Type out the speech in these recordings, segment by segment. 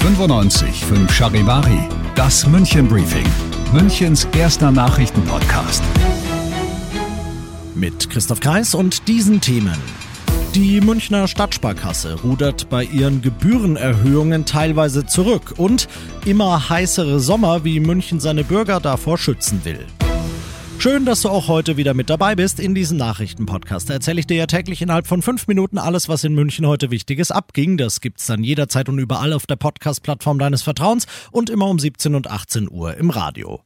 95 5 Charivari, das München Briefing, Münchens erster Nachrichtenpodcast. Mit Christoph Kreis und diesen Themen. Die Münchner Stadtsparkasse rudert bei ihren Gebührenerhöhungen teilweise zurück und immer heißere Sommer, wie München seine Bürger davor schützen will. Schön, dass du auch heute wieder mit dabei bist in diesem Nachrichtenpodcast. Da erzähle ich dir ja täglich innerhalb von fünf Minuten alles, was in München heute Wichtiges abging. Das gibt's dann jederzeit und überall auf der Podcast-Plattform deines Vertrauens und immer um 17 und 18 Uhr im Radio.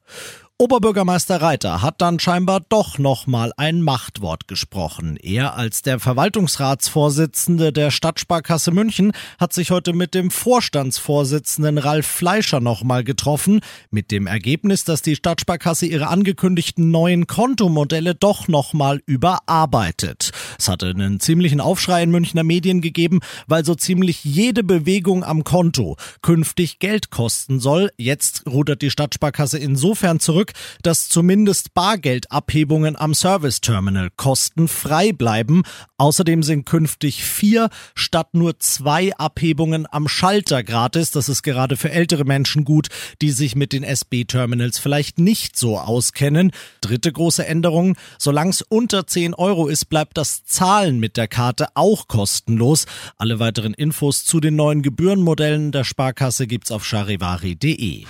Oberbürgermeister Reiter hat dann scheinbar doch nochmal ein Machtwort gesprochen. Er als der Verwaltungsratsvorsitzende der Stadtsparkasse München hat sich heute mit dem Vorstandsvorsitzenden Ralf Fleischer nochmal getroffen, mit dem Ergebnis, dass die Stadtsparkasse ihre angekündigten neuen Kontomodelle doch nochmal überarbeitet. Es hatte einen ziemlichen Aufschrei in Münchner Medien gegeben, weil so ziemlich jede Bewegung am Konto künftig Geld kosten soll. Jetzt rudert die Stadtsparkasse insofern zurück, dass zumindest Bargeldabhebungen am Service Terminal kostenfrei bleiben. Außerdem sind künftig vier statt nur zwei Abhebungen am Schalter gratis. Das ist gerade für ältere Menschen gut, die sich mit den SB-Terminals vielleicht nicht so auskennen. Dritte große Änderung, solange es unter 10 Euro ist, bleibt das Zahlen mit der Karte auch kostenlos. Alle weiteren Infos zu den neuen Gebührenmodellen der Sparkasse gibt's auf charivari.de.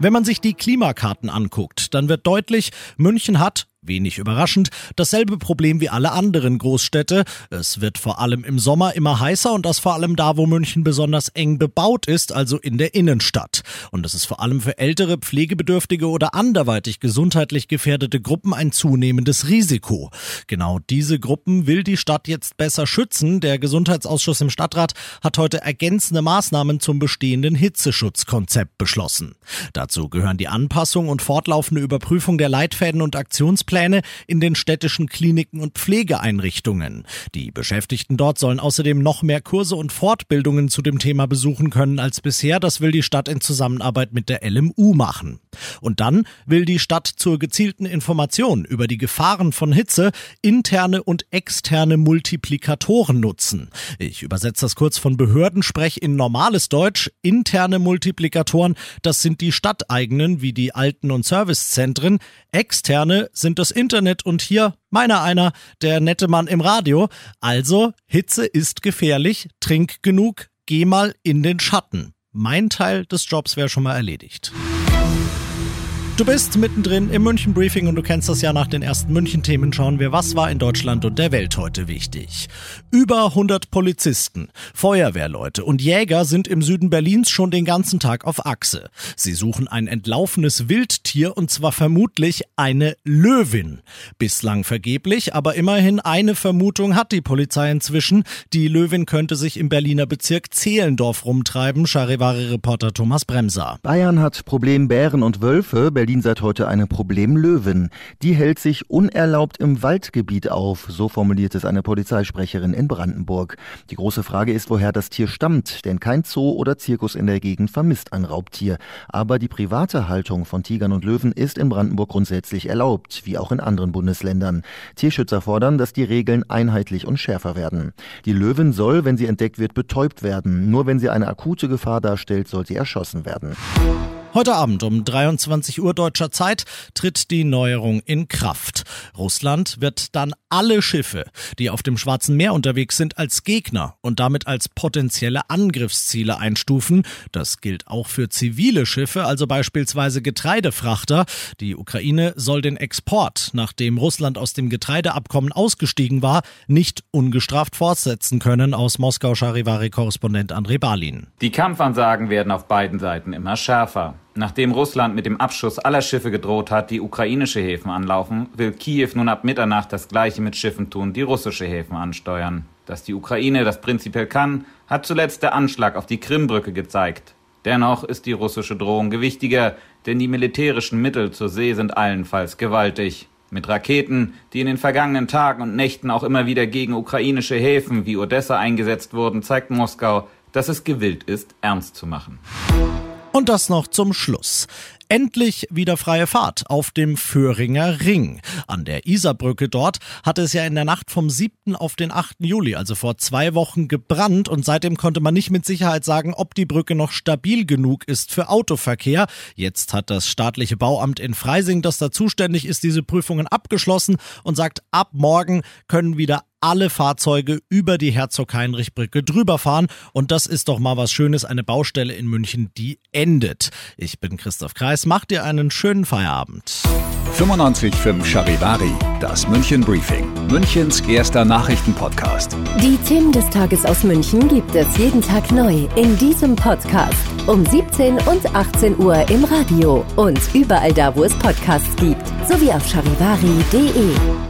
Wenn man sich die Klimakarten anguckt, dann wird deutlich, München hat Wenig überraschend, dasselbe Problem wie alle anderen Großstädte. Es wird vor allem im Sommer immer heißer und das vor allem da, wo München besonders eng bebaut ist, also in der Innenstadt. Und es ist vor allem für ältere, pflegebedürftige oder anderweitig gesundheitlich gefährdete Gruppen ein zunehmendes Risiko. Genau diese Gruppen will die Stadt jetzt besser schützen. Der Gesundheitsausschuss im Stadtrat hat heute ergänzende Maßnahmen zum bestehenden Hitzeschutzkonzept beschlossen. Dazu gehören die Anpassung und fortlaufende Überprüfung der Leitfäden und Aktions Pläne in den städtischen Kliniken und Pflegeeinrichtungen. Die Beschäftigten dort sollen außerdem noch mehr Kurse und Fortbildungen zu dem Thema besuchen können als bisher. Das will die Stadt in Zusammenarbeit mit der LMU machen. Und dann will die Stadt zur gezielten Information über die Gefahren von Hitze interne und externe Multiplikatoren nutzen. Ich übersetze das kurz von Behördensprech in normales Deutsch. Interne Multiplikatoren, das sind die stadteigenen wie die Alten- und Servicezentren. Externe sind das Internet und hier meiner einer, der nette Mann im Radio. Also, Hitze ist gefährlich, trink genug, geh mal in den Schatten. Mein Teil des Jobs wäre schon mal erledigt. Du bist mittendrin im München Briefing und du kennst das ja nach den ersten München Themen schauen wir, was war in Deutschland und der Welt heute wichtig. Über 100 Polizisten, Feuerwehrleute und Jäger sind im Süden Berlins schon den ganzen Tag auf Achse. Sie suchen ein entlaufenes Wildtier und zwar vermutlich eine Löwin. Bislang vergeblich, aber immerhin eine Vermutung hat die Polizei inzwischen. Die Löwin könnte sich im Berliner Bezirk Zehlendorf rumtreiben, Charivari-Reporter Thomas Bremser. Bayern hat Problem Bären und Wölfe. Berlin seit heute eine Problemlöwin. Die hält sich unerlaubt im Waldgebiet auf, so formuliert es eine Polizeisprecherin in Brandenburg. Die große Frage ist, woher das Tier stammt, denn kein Zoo oder Zirkus in der Gegend vermisst ein Raubtier. Aber die private Haltung von Tigern und Löwen ist in Brandenburg grundsätzlich erlaubt, wie auch in anderen Bundesländern. Tierschützer fordern, dass die Regeln einheitlich und schärfer werden. Die Löwin soll, wenn sie entdeckt wird, betäubt werden. Nur wenn sie eine akute Gefahr darstellt, soll sie erschossen werden. Heute Abend um 23 Uhr deutscher Zeit tritt die Neuerung in Kraft. Russland wird dann alle Schiffe, die auf dem Schwarzen Meer unterwegs sind, als Gegner und damit als potenzielle Angriffsziele einstufen. Das gilt auch für zivile Schiffe, also beispielsweise Getreidefrachter. Die Ukraine soll den Export, nachdem Russland aus dem Getreideabkommen ausgestiegen war, nicht ungestraft fortsetzen können. Aus Moskau Charivari-Korrespondent André Balin. Die Kampfansagen werden auf beiden Seiten immer schärfer. Nachdem Russland mit dem Abschuss aller Schiffe gedroht hat, die ukrainische Häfen anlaufen, will Kiew nun ab Mitternacht das gleiche mit Schiffen tun, die russische Häfen ansteuern. Dass die Ukraine das prinzipiell kann, hat zuletzt der Anschlag auf die Krimbrücke gezeigt. Dennoch ist die russische Drohung gewichtiger, denn die militärischen Mittel zur See sind allenfalls gewaltig. Mit Raketen, die in den vergangenen Tagen und Nächten auch immer wieder gegen ukrainische Häfen wie Odessa eingesetzt wurden, zeigt Moskau, dass es gewillt ist, ernst zu machen. Und das noch zum Schluss. Endlich wieder freie Fahrt auf dem Föhringer Ring. An der Isarbrücke dort hatte es ja in der Nacht vom 7. auf den 8. Juli, also vor zwei Wochen, gebrannt und seitdem konnte man nicht mit Sicherheit sagen, ob die Brücke noch stabil genug ist für Autoverkehr. Jetzt hat das staatliche Bauamt in Freising, das da zuständig ist, diese Prüfungen abgeschlossen und sagt, ab morgen können wieder alle Fahrzeuge über die Herzog-Heinrich-Brücke drüber fahren. Und das ist doch mal was Schönes, eine Baustelle in München, die endet. Ich bin Christoph Kreis, mach dir einen schönen Feierabend. 95.5 Charivari, das München Briefing, Münchens erster Nachrichtenpodcast. Die Themen des Tages aus München gibt es jeden Tag neu in diesem Podcast. Um 17 und 18 Uhr im Radio und überall da, wo es Podcasts gibt. Sowie auf charivari.de.